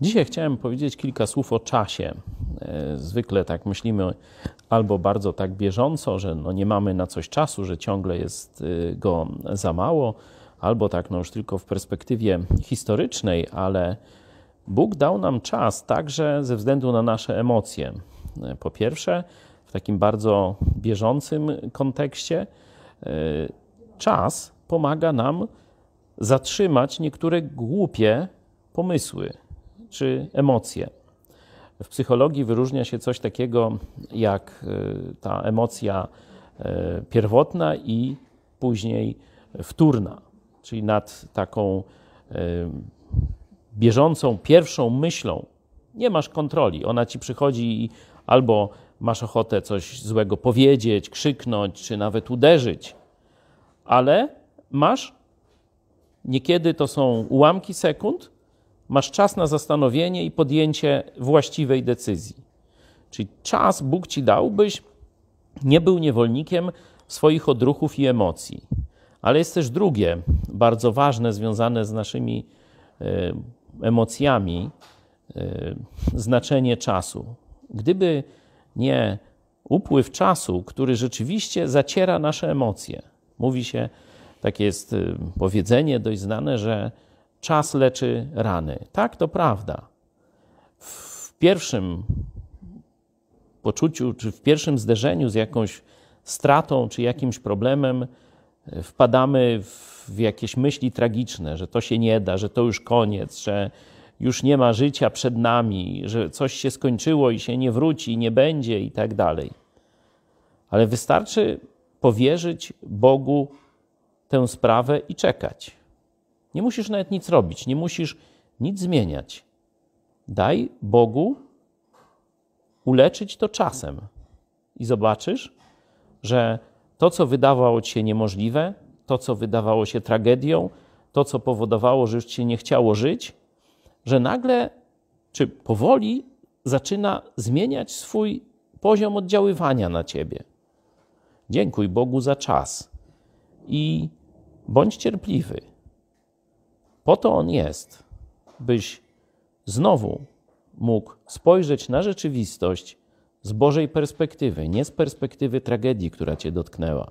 Dzisiaj chciałem powiedzieć kilka słów o czasie. E, zwykle tak myślimy albo bardzo tak bieżąco, że no nie mamy na coś czasu, że ciągle jest y, go za mało, albo tak no już tylko w perspektywie historycznej, ale Bóg dał nam czas także ze względu na nasze emocje. E, po pierwsze, w takim bardzo bieżącym kontekście, e, czas pomaga nam zatrzymać niektóre głupie pomysły czy emocje. W psychologii wyróżnia się coś takiego jak e, ta emocja e, pierwotna i później wtórna, czyli nad taką e, bieżącą pierwszą myślą nie masz kontroli. Ona ci przychodzi i albo masz ochotę coś złego powiedzieć, krzyknąć, czy nawet uderzyć, ale masz, niekiedy to są ułamki sekund, masz czas na zastanowienie i podjęcie właściwej decyzji. Czyli czas Bóg ci dał, byś nie był niewolnikiem swoich odruchów i emocji. Ale jest też drugie, bardzo ważne, związane z naszymi e, emocjami, e, znaczenie czasu. Gdyby nie upływ czasu, który rzeczywiście zaciera nasze emocje, mówi się, takie jest e, powiedzenie dość znane, że czas leczy rany. Tak, to prawda. W pierwszym poczuciu, czy w pierwszym zderzeniu z jakąś stratą, czy jakimś problemem, e, wpadamy w jakieś myśli tragiczne, że to się nie da, że to już koniec, że już nie ma życia przed nami, że coś się skończyło i się nie wróci, nie będzie i tak dalej. Ale wystarczy powierzyć Bogu tę sprawę i czekać. Nie musisz nawet nic robić, nie musisz nic zmieniać. Daj Bogu uleczyć to czasem i zobaczysz, że to, co wydawało ci się niemożliwe, to, co wydawało się tragedią, to, co powodowało, że już ci nie chciało żyć, że nagle czy powoli zaczyna zmieniać swój poziom oddziaływania na ciebie. Dziękuj Bogu za czas i bądź cierpliwy. Po to on jest, byś znowu mógł spojrzeć na rzeczywistość z Bożej perspektywy, nie z perspektywy tragedii, która cię dotknęła.